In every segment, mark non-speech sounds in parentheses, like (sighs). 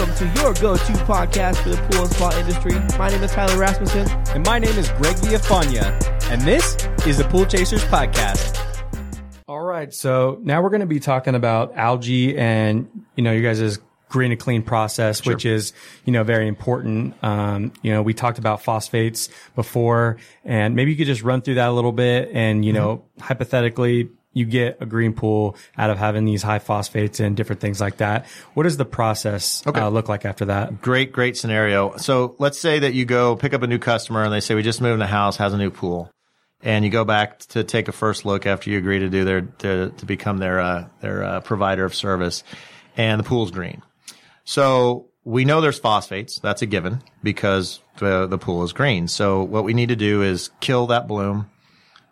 Welcome to your go-to podcast for the pool and spa industry. My name is Tyler Rasmussen. And my name is Greg Villafania, and this is the Pool Chasers Podcast. All right, so now we're going to be talking about algae and you know you guys' green to clean process, which is you know very important. Um, you know we talked about phosphates before, and maybe you could just run through that a little bit, and you know hypothetically you get a green pool out of having these high phosphates and different things like that. What does the process Okay. uh, look like after that? Great, great scenario. So let's say that you go pick up a new customer and they say, we just moved in the house, has a new pool. And you go back to take a first look after you agree to do their, to, to become their, uh, their, uh, provider of service and the pool's green. So we know there's phosphates. That's a given because the, the pool is green. So what we need to do is kill that bloom,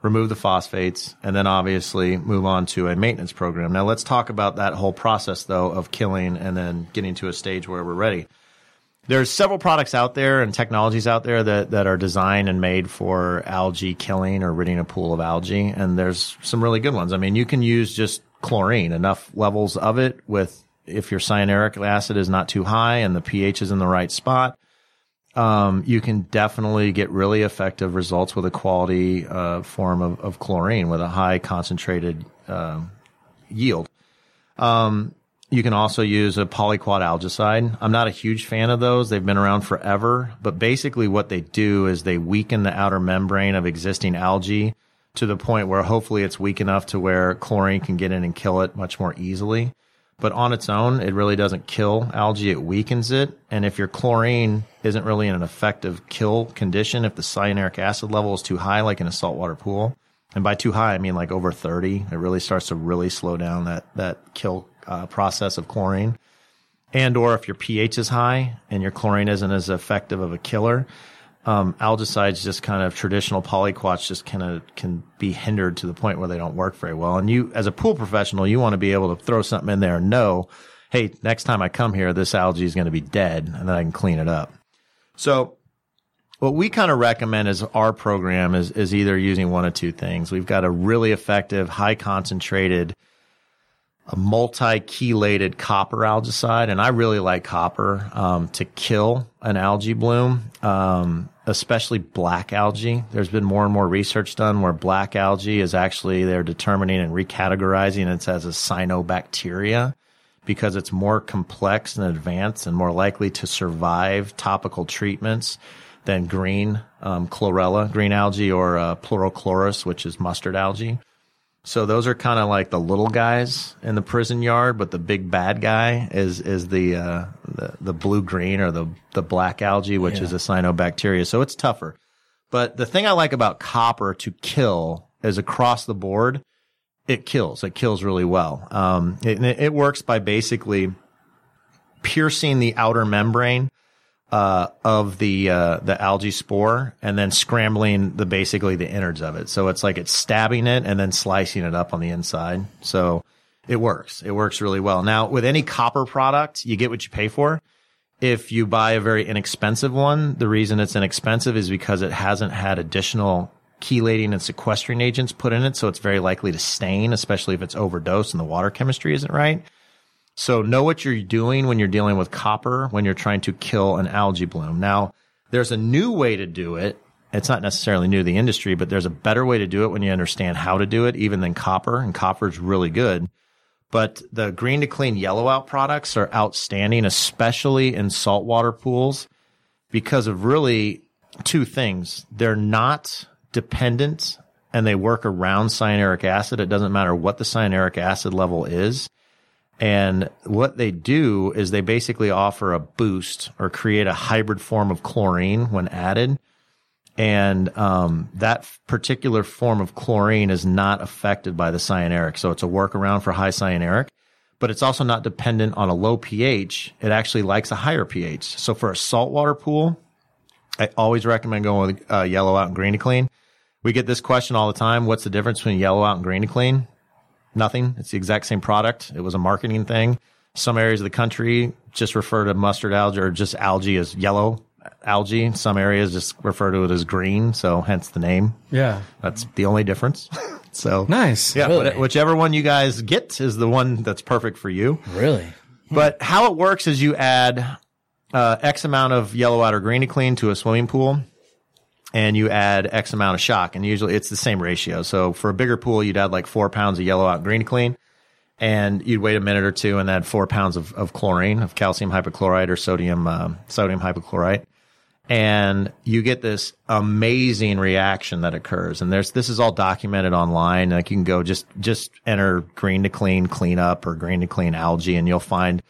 remove the phosphates, and then obviously move on to a maintenance program. Now let's talk about that whole process though of killing and then getting to a stage where we're ready. There's several products out there and technologies out there that, that are designed and made for algae killing or ridding a pool of algae. And there's some really good ones. I mean, you can use just chlorine, enough levels of it with, if your cyanuric acid is not too high and the pH is in the right spot, um, you can definitely get really effective results with a quality uh, form of, of chlorine with a high concentrated um yield. Um, you can also use a polyquat algicide. I'm not a huge fan of those. They've been around forever, but basically what they do is they weaken the outer membrane of existing algae to the point where hopefully it's weak enough to where chlorine can get in and kill it much more easily. But on its own, it really doesn't kill algae. It weakens it. And if your chlorine isn't really in an effective kill condition, if the cyanuric acid level is too high, like in a saltwater pool, and by too high, I mean like over 30, it really starts to really slow down that, that kill uh, process of chlorine. And or if your pH is high and your chlorine isn't as effective of a killer, um, algicides just kind of traditional polyquats just kind of can be hindered to the point where they don't work very well. And you, as a pool professional, you want to be able to throw something in there and know, hey, next time I come here, this algae is going to be dead and then I can clean it up. So what we kind of recommend as our program is, is either using one of two things. We've got a really effective, high concentrated, a multi-chelated copper algicide, and I really like copper um, to kill an algae bloom, um, especially black algae. There's been more and more research done where black algae is actually they're determining and recategorizing it as a cyanobacteria because it's more complex and advanced and more likely to survive topical treatments than green um, chlorella, green algae, or uh, pleurochloris, which is mustard algae. So those are kind of like the little guys in the prison yard, but the big bad guy is is the uh, the, the blue green or the the black algae, which is a cyanobacteria. So it's tougher. But the thing I like about copper to kill is across the board, it kills. It kills really well. Um, it, it works by basically piercing the outer membrane uh, of the uh, the algae spore and then scrambling the basically the innards of it. So it's like it's stabbing it and then slicing it up on the inside. So it works. It works really well. Now with any copper product, you get what you pay for. If you buy a very inexpensive one, the reason it's inexpensive is because it hasn't had additional chelating and sequestering agents put in it. So it's very likely to stain, especially if it's overdosed and the water chemistry isn't right. So know what you're doing when you're dealing with copper when you're trying to kill an algae bloom. Now, there's a new way to do it. It's not necessarily new to the industry, but there's a better way to do it when you understand how to do it, even than copper. And copper is really good. But the green to clean yellow out products are outstanding, especially in saltwater pools because of really two things. They're not dependent and they work around cyanuric acid. It doesn't matter what the cyanuric acid level is. And what they do is they basically offer a boost or create a hybrid form of chlorine when added. And um, that particular form of chlorine is not affected by the cyanuric. So it's a workaround for high cyanuric, but it's also not dependent on a low pH. It actually likes a higher pH. So for a saltwater pool, I always recommend going with uh, yellow out and green to clean. We get this question all the time. What's the difference between yellow out and green to clean? Nothing. It's the exact same product. It was a marketing thing. Some areas of the country just refer to mustard algae or just algae as yellow algae. Some areas just refer to it as green. So hence the name. Yeah. That's the only difference. (laughs) so Nice. Yeah. Really? Whichever one you guys get is the one that's perfect for you. Really? But how it works is you add uh, X amount of yellow out or greeny clean to a swimming pool, and you add X amount of shock, and usually it's the same ratio. So for a bigger pool, you'd add like four pounds of yellow out greeny clean, and you'd wait a minute or two and add four pounds of, of chlorine, of calcium hypochlorite or sodium um, sodium hypochlorite, and you get this amazing reaction that occurs. And there's this is all documented online. Like you can go just just enter green to clean cleanup or green to clean algae, and you'll find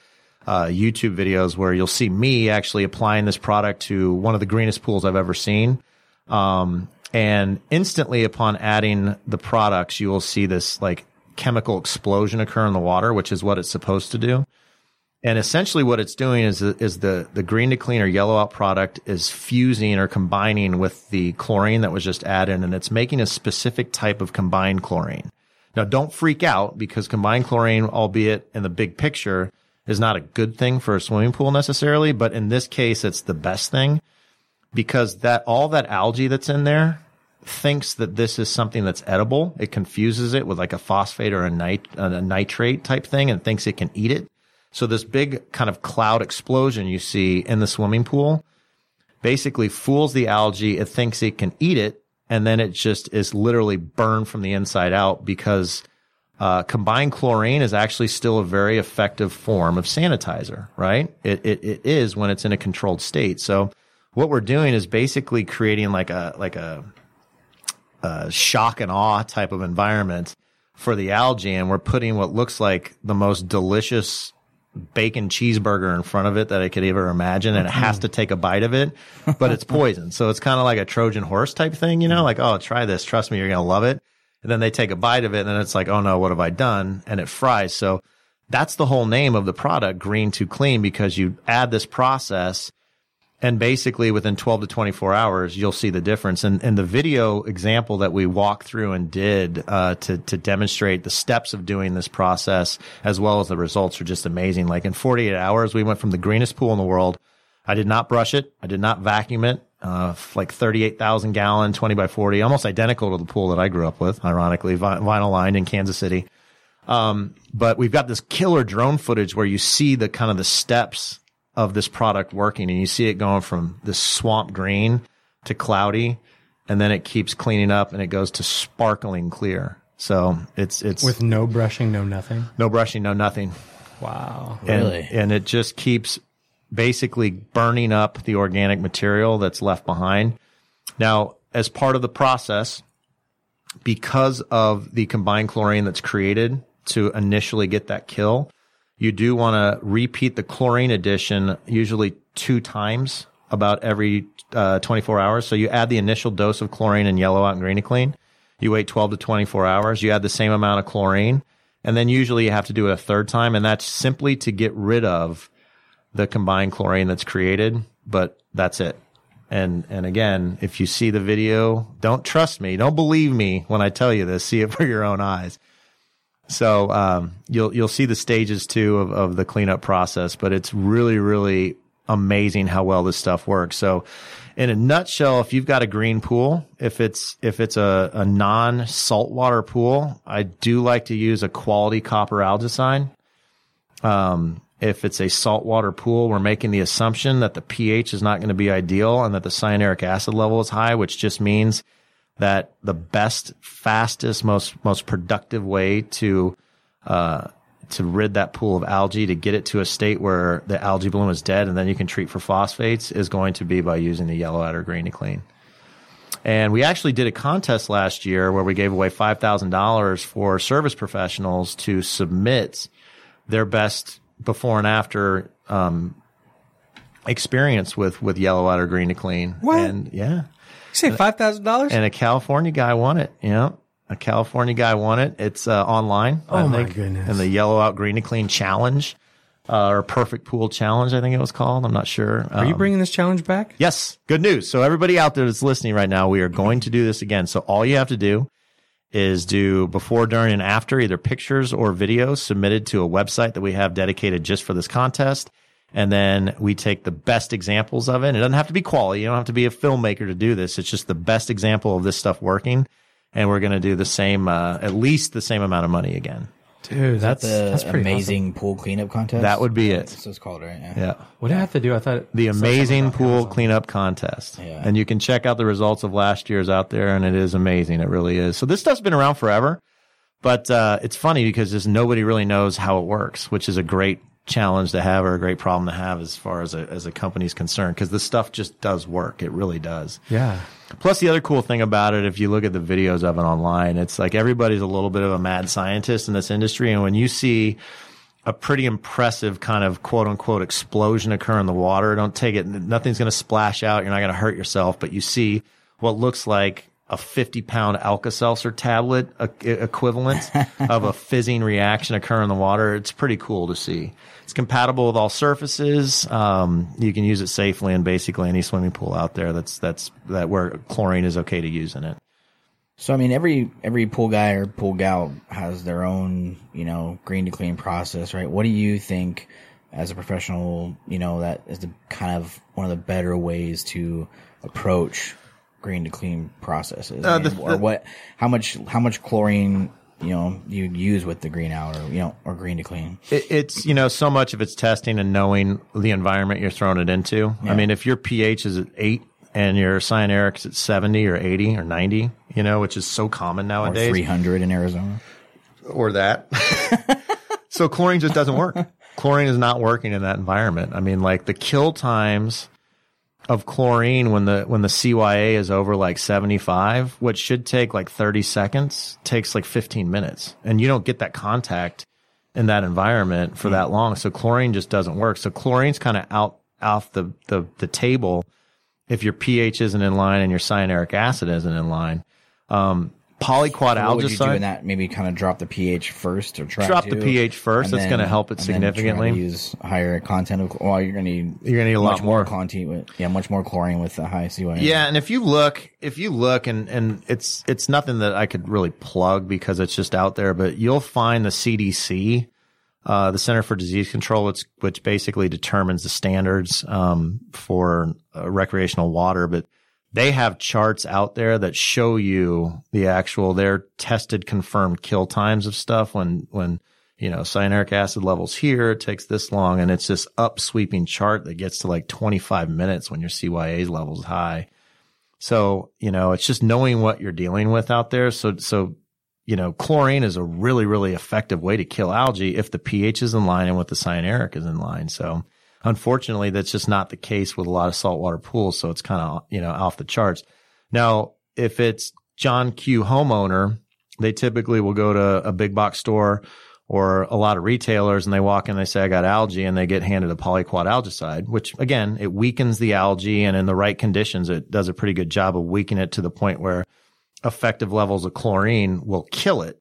uh, YouTube videos where you'll see me actually applying this product to one of the greenest pools I've ever seen. Um, and instantly upon adding the products, you will see this like chemical explosion occur in the water, which is what it's supposed to do. And essentially what it's doing is, is the, the green to clean or yellow out product is fusing or combining with the chlorine that was just added and it's making a specific type of combined chlorine. Now don't freak out because combined chlorine, albeit in the big picture, is not a good thing for a swimming pool necessarily, but in this case, it's the best thing because that all that algae that's in there thinks that this is something that's edible. It confuses it with like a phosphate or a, nit- a nitrate type thing and thinks it can eat it. So this big kind of cloud explosion you see in the swimming pool basically fools the algae. It thinks it can eat it. And then it just is literally burned from the inside out because uh, combined chlorine is actually still a very effective form of sanitizer, right? It, it, it is when it's in a controlled state. So what we're doing is basically creating like a, like a, a shock and awe type of environment for the algae. And we're putting what looks like the most delicious bacon cheeseburger in front of it that I could ever imagine, and it has to take a bite of it, but it's poison. so it's kind of like a Trojan horse type thing, you know, like, oh, try this. Trust me, you're going to love it. And then they take a bite of it, and then it's like, oh no, what have I done? And it fries. So that's the whole name of the product, green to clean, because you add this process and basically within 12 to 24 hours you'll see the difference. And, and the video example that we walked through and did uh, to, to demonstrate the steps of doing this process as well as the results are just amazing. Like in 48 hours we went from the greenest pool in the world. I did not brush it. I did not vacuum it. Uh, like 38,000 gallon 20 by 40 almost identical to the pool that i grew up with ironically vinyl lined in kansas city. Um, but we've got this killer drone footage where you see the kind of the steps of this product working and you see it going from this swamp green to cloudy and then it keeps cleaning up and it goes to sparkling clear. So it's it's with no brushing, no nothing. No brushing, no nothing. Wow. And, Really? And it just keeps basically burning up the organic material that's left behind. Now, as part of the process, because of the combined chlorine that's created to initially get that kill, you do want to repeat the chlorine addition usually two times about every uh, 24 hours. So you add the initial dose of chlorine and yellow out and green to clean. You wait 12 to 24 hours. You add the same amount of chlorine. And then usually you have to do it a third time. And that's simply to get rid of the combined chlorine that's created. But that's it. And, and again, if you see the video, don't trust me. Don't believe me when I tell you this. See it for your own eyes. So um, you'll you'll see the stages too of, of the cleanup process, but it's really really amazing how well this stuff works. So in a nutshell, if you've got a green pool, if it's if it's a, a non saltwater pool, I do like to use a quality copper algicide. Um, if it's a saltwater pool, we're making the assumption that the pH is not going to be ideal and that the cyanuric acid level is high, which just means that the best, fastest, most most productive way to uh, to rid that pool of algae to get it to a state where the algae bloom is dead and then you can treat for phosphates is going to be by using the yellow or green to clean. And we actually did a contest last year where we gave away five thousand dollars for service professionals to submit their best before and after um, experience with with yellow out or green to clean. What? And yeah, You say five thousand dollars? and a California guy won it. Yeah. A California guy won it. It's uh, online. Oh, I my think. goodness. And the yellow out green to clean challenge, uh, or perfect pool challenge, I think it was called. I'm not sure. Are you Um, bringing this challenge back? Yes. Good news. So everybody out there that's listening right now, we are going to do this again. So all you have to do is do before, during, and after either pictures or videos submitted to a website that we have dedicated just for this contest. And then we take the best examples of it. It doesn't have to be quality. You don't have to be a filmmaker to do this. It's just the best example of this stuff working. And we're going to do the same, uh, at least the same amount of money again. Dude, that's the that's pretty amazing pool cleanup contest. That would be it. That's what it's called, right? Yeah. Yeah. What do I have to do? I thought The amazing pool cleanup contest. Yeah. And you can check out the results of last year's out there and it is amazing. It really is. So this stuff's been around forever, but, uh, it's funny because just nobody really knows how it works, which is a great challenge to have or a great problem to have as far as a, as a company's concerned because this stuff just does work. It really does. yeah. Plus, the other cool thing about it, if you look at the videos of it online, it's like everybody's a little bit of a mad scientist in this industry. And when you see a pretty impressive kind of quote unquote explosion occur in the water, don't take it, nothing's going to splash out. You're not going to hurt yourself, but you see what looks like a 50 pound Alka Seltzer tablet e- equivalent (laughs) of a fizzing reaction occur in the water. It's pretty cool to see. It's compatible with all surfaces. Um, you can use it safely in basically any swimming pool out there. That's that's that where chlorine is okay to use in it. So I mean, every every pool guy or pool gal has their own, you know, green to clean process, right? What do you think, as a professional, you know, that is the kind of one of the better ways to approach green to clean processes, Uh, I the- or the- what? How much how much chlorine, you know, you use with the green out or you know, or green to clean? It, it's you know so much of it's testing and knowing the environment you're throwing it into. I mean, if your pH is at eight and your cyanuric is at seventy or eighty or ninety, you know, which is so common nowadays, three hundred in Arizona. or that. (laughs) so chlorine just doesn't work. (laughs) chlorine is not working in that environment. I mean, like the kill times of chlorine when the when the CYA is over like 75, which should take like 30 seconds takes like 15 minutes. And you don't get that contact in that environment for that long. So chlorine just doesn't work. So chlorine's kind of out off the, the the table if your pH isn't in line and your cyanuric acid isn't in line. Um, polyquat What would you do in that? Maybe kind of drop the pH first, or try Drop to, the pH first. That's gonna help it and then try to significantly. Use higher content of. Well, you're gonna need You're gonna need a lot more. content with yeah, much more chlorine with the high CYA. Yeah, and if you look, if you look, and and it's it's nothing that I could really plug because it's just out there, but you'll find the CDC, uh, the Center for Disease Control, which which basically determines the standards um, for uh, recreational water, but they have charts out there that show you the actual their tested confirmed kill times of stuff when when you know cyanuric acid levels here it takes this long and it's this up sweeping chart that gets to like 25 minutes when your CYA levels high. So you know it's just knowing what you're dealing with out there. So so you know chlorine is a really really effective way to kill algae if the pH is in line and what the cyanuric is in line. So Unfortunately, that's just not the case with a lot of saltwater pools. So it's kind of, you know, off the charts. Now, if it's John Q homeowner, they typically will go to a big box store or a lot of retailers and they walk in, and they say, I got algae and they get handed a polyquat algicide, which again, it weakens the algae and in the right conditions, it does a pretty good job of weakening it to the point where effective levels of chlorine will kill it.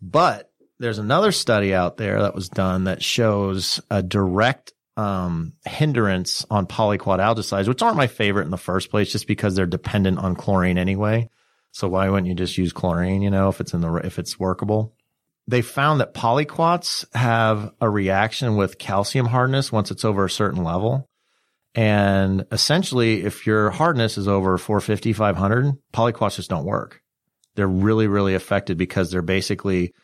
But there's another study out there that was done that shows a direct um, hindrance on polyquat algicides, which aren't my favorite in the first place, just because they're dependent on chlorine anyway. So why wouldn't you just use chlorine? You know, if it's in the if it's workable. They found that polyquats have a reaction with calcium hardness once it's over a certain level. And essentially, if your hardness is over 450, 500, polyquats just don't work. They're really, really affected because they're basically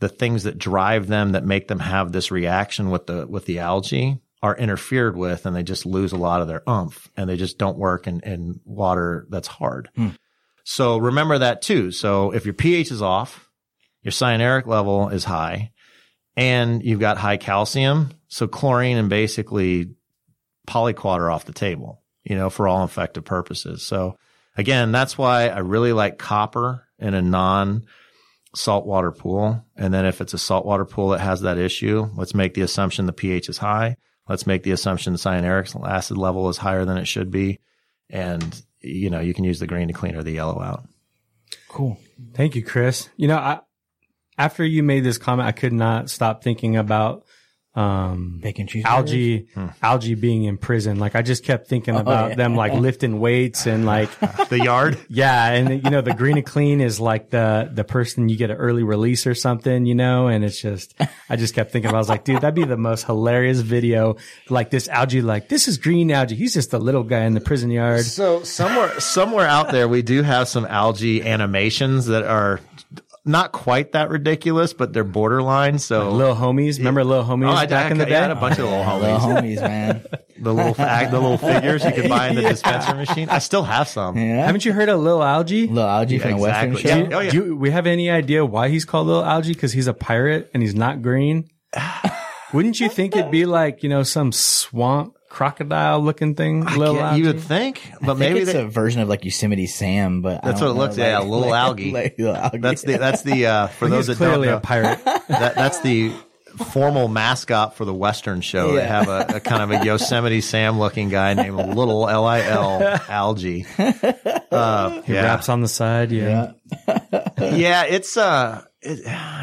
the things that drive them that make them have this reaction with the with the algae are interfered with and they just lose a lot of their umph and they just don't work in, in water that's hard. Hmm. So remember that too. So if your pH is off, your cyanuric level is high and you've got high calcium, so chlorine and basically polyquat are off the table, you know, for all effective purposes. So again, that's why I really like copper in a non saltwater pool. And then if it's a saltwater pool that has that issue, let's make the assumption the pH is high. Let's make the assumption cyanuric acid level is higher than it should be. And, you know, you can use the green to clean or the yellow out. cool. Thank you, Chris. You know, I, after you made this comment, I could not stop thinking about um, Bacon cheese. algae, algae being in prison. Like I just kept thinking about yeah. them like (laughs) lifting weights and like, (laughs) The yard? yeah. And you know, the green and clean is like the, the person you get an early release or something, you know, and it's just, I just kept thinking, about, I was like, dude, that'd be the most hilarious video. Like this algae, like this is green algae. He's just a little guy in the prison yard. So somewhere, somewhere out there, we do have some algae animations that are not quite that ridiculous, but they're borderline. So Little homies. Remember little homies Oh, I, back I, in the I day? had a bunch of little Little homies, homies, man. (laughs) the little fa- the little figures you could buy in the (laughs) dispenser machine. I still have some. Yeah. Haven't you heard of Lil Algae? Little algae from the Western show. Yeah. Oh, yeah. Do you- we have any idea why he's called Little Algae? Because he's a pirate and he's not green. (sighs) Wouldn't you think it'd be like you know some swamp crocodile looking thing? Little Algae. you would think, but I think maybe it's they, a version of like Yosemite Sam, but I That's don't what it looks- know, yeah, little (laughs) algae. little algae. that's the that's the uh, (laughs) for those he's that don't clearly know, a pirate. (laughs) that, that's the formal mascot for the Western show. They have a, a kind of a Yosemite Sam looking guy named Little L I L Algae. Uh, He yeah. raps on the side. Yeah. yeah, it's uh, it,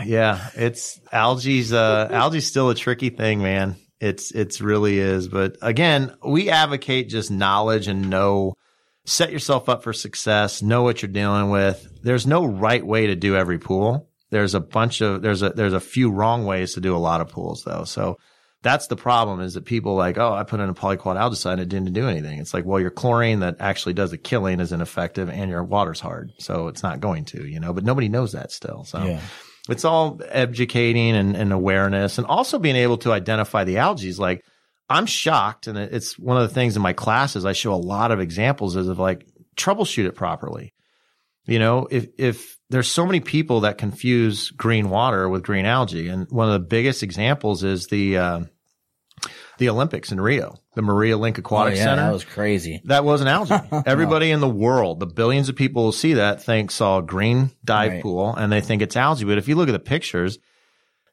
yeah, it's algae's uh, algae's still a tricky thing, man. It's it's really is. But again, we advocate just knowledge and know. Set yourself up for success. Know what you're dealing with. There's no right way to do every pool. There's a bunch of there's a there's a few wrong ways to do a lot of pools though. So that's the problem is that people like, oh, I put in a polyquat algicide and it didn't do anything. It's like, well, your chlorine that actually does the killing is ineffective and your water's hard. So it's not going to, you know, but nobody knows that still. So Yeah. It's all educating and, and awareness and also being able to identify the algae. Like I'm shocked. And it's one of the things in my classes. I show a lot of examples is of like troubleshoot it properly. You know, if, if there's so many people that confuse green water with green algae, and one of the biggest examples is the, uh, the Olympics in Rio, the Maria Lenk Oh, Aquatic yeah, Center. that was crazy. That was an algae. (laughs) Everybody in the world, the billions of people who see that think saw a green dive Right. pool and they think it's algae. But if you look at the pictures,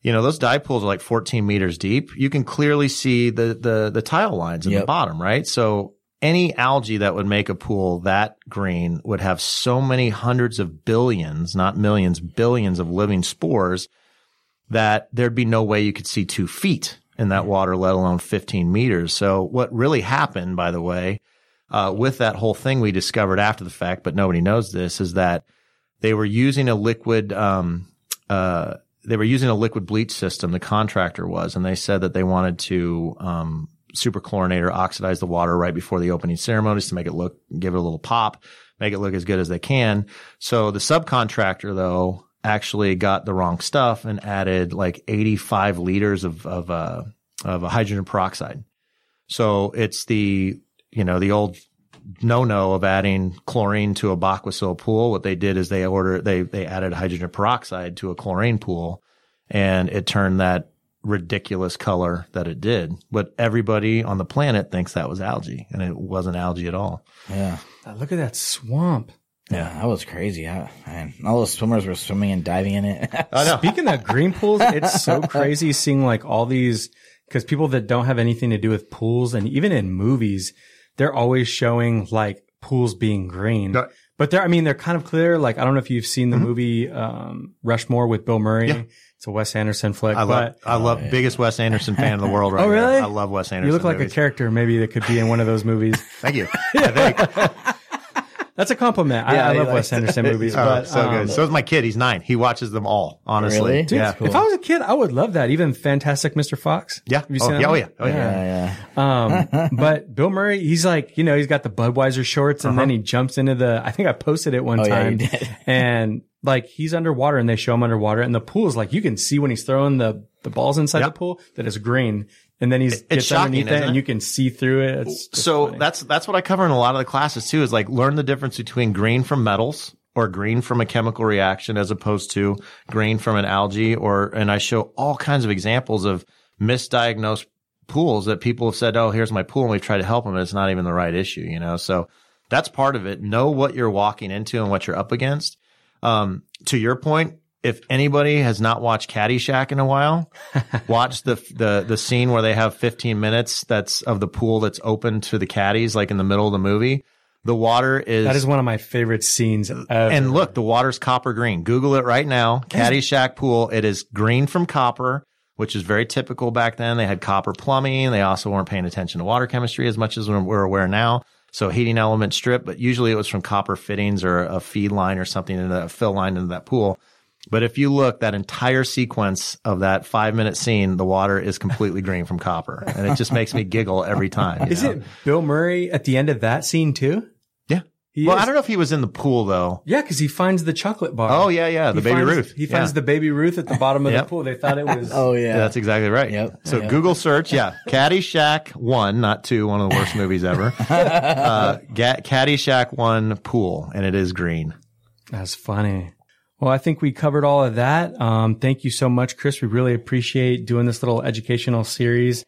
you know, those dive pools are like 14 meters deep. You can clearly see the, the, the tile lines in the bottom, right? So any algae that would make a pool that green would have so many hundreds of billions, not millions, billions of living spores that there'd be no way you could see two feet in that water, let alone 15 meters. So what really happened, by the way, uh, with that whole thing we discovered after the fact, but nobody knows this, is that they were using a liquid, um, uh, they were using a liquid bleach system. The contractor was, and they said that they wanted to, um, superchlorinate or oxidize the water right before the opening ceremonies to make it look, give it a little pop, make it look as good as they can. So the subcontractor though actually got the wrong stuff and added like 85 liters of, of, uh, of a hydrogen peroxide. So it's the, you know, the old no no of adding chlorine to a Baquacil pool. What they did is they ordered, they, they added hydrogen peroxide to a chlorine pool and it turned that ridiculous color that it did. But everybody on the planet thinks that was algae and it wasn't algae at all. Yeah. Look at that swamp. Yeah, that was crazy. I, man, all those swimmers were swimming and diving in it. I know. Speaking of green pools, it's so (laughs) crazy seeing like all these because people that don't have anything to do with pools and even in movies, they're always showing like pools being green. Yeah. But they're, I mean, they're kind of clear. Like, I don't know if you've seen the movie, um, Rushmore with Bill Murray. Yeah. It's a Wes Anderson flick, I love, but I love biggest Wes Anderson fan in the world (laughs) right Oh, really? now. I love Wes Anderson. you look like movies. a character maybe that could be in one of those movies. (laughs) Thank you. (laughs) I think. That's a compliment. I, Yeah, I he love Wes Anderson movies, (laughs) Oh, but so um, good. So is my kid. He's nine. He watches them all. Honestly, Really? Dude, yeah, cool. if I was a kid, I would love that. Even Fantastic Mr. Fox. yeah. Have you oh, seen that yeah, oh one? yeah, oh yeah. yeah, yeah. (laughs) Um, but Bill Murray, he's like, you know, he's got the Budweiser shorts and then he jumps into the, I think I posted it one Uh-huh. Oh, yeah, time you did. (laughs) and like he's underwater and they show him underwater and the pool is like, you can see when he's throwing the, the balls inside Yep. the pool that is green. And then he's It's gets shocking, underneath it isn't and you can see through it. It's so funny. that's that's what I cover in a lot of the classes too. Is like learn the difference between green from metals or green from a chemical reaction as opposed to green from an algae. Or and I show all kinds of examples of misdiagnosed pools that people have said, "Oh, here's my pool," and we've tried to help them, and it's not even the right issue. You know, so that's part of it. Know what you're walking into and what you're up against. Um, to your point, if anybody has not watched Caddyshack in a while, (laughs) watch the the the scene where they have 15 minutes that's of the pool that's open to the caddies, like in the middle of the movie. The water is, that is one of my favorite scenes ever. and look, the water's copper green. Google it right now. Caddyshack pool. It is green from copper, which is very typical back then. They had copper plumbing. They also weren't paying attention to water chemistry as much as we're aware now. So heating element strip, but usually it was from copper fittings or a feed line or something in a fill line into that pool. But if you look, that entire sequence of that five minute scene, the water is completely green from copper. And it just makes me giggle every time. is know? it Bill Murray at the end of that scene too? Yeah. He well, is. I don't know if he was in the pool though. Yeah, because he finds the chocolate bar. Oh yeah, yeah, the He baby finds- Ruth. He finds Yeah. the baby Ruth at the bottom of Yep. the pool. They thought it (laughs) was. Oh yeah. Yeah, that's exactly right. Yep. So Yep. Google search, yeah, Caddyshack one, not two, one of the worst movies ever. (laughs) Uh, Ga- Caddyshack one pool, and it is green. That's funny. Well, I think we covered all of that. Um, thank you so much, Chris. We really appreciate doing this little educational series.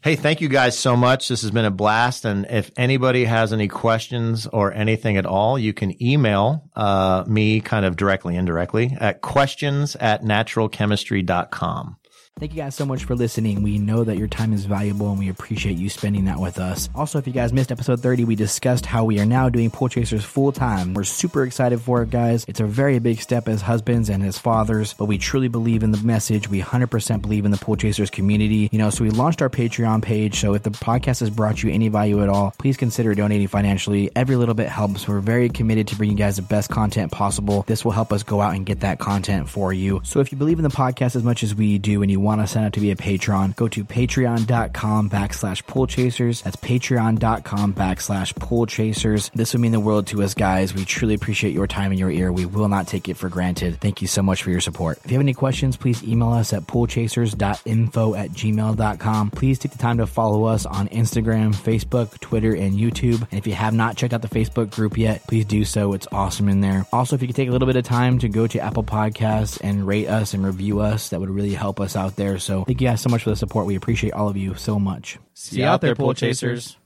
Hey, thank you guys so much. This has been a blast. And if anybody has any questions or anything at all, you can email uh, me kind of directly, indirectly at questions at naturalchemistry.com. Thank you guys so much for listening. We know that your time is valuable and we appreciate you spending that with us. Also, if you guys missed episode 30, we discussed how we are now doing Pool Chasers full time. We're super excited for it, guys. It's a very big step as husbands and as fathers, but we truly believe in the message. We 100% believe in the Pool Chasers community. You know, so we launched our Patreon page. So if the podcast has brought you any value at all, please consider donating financially. Every little bit helps. We're very committed to bringing you guys the best content possible. This will help us go out and get that content for you. So if you believe in the podcast as much as we do and you want to sign up to be a patron, go to patreon.com backslash pool chasers. That's patreon.com backslash pool chasers. This would mean the world to us, guys. We truly appreciate your time and your ear. We will not take it for granted. Thank you so much for your support. If you have any questions, please email us at poolchasers.info at gmail.com. Please take the time to follow us on Instagram, Facebook, Twitter, and YouTube. And if you have not checked out the Facebook group yet, please do so. It's awesome in there. Also, if you could take a little bit of time to go to Apple Podcasts and rate us and review us, that would really help us out there. So thank you guys so much for the support. We appreciate all of you so much. See you out there, pool chasers.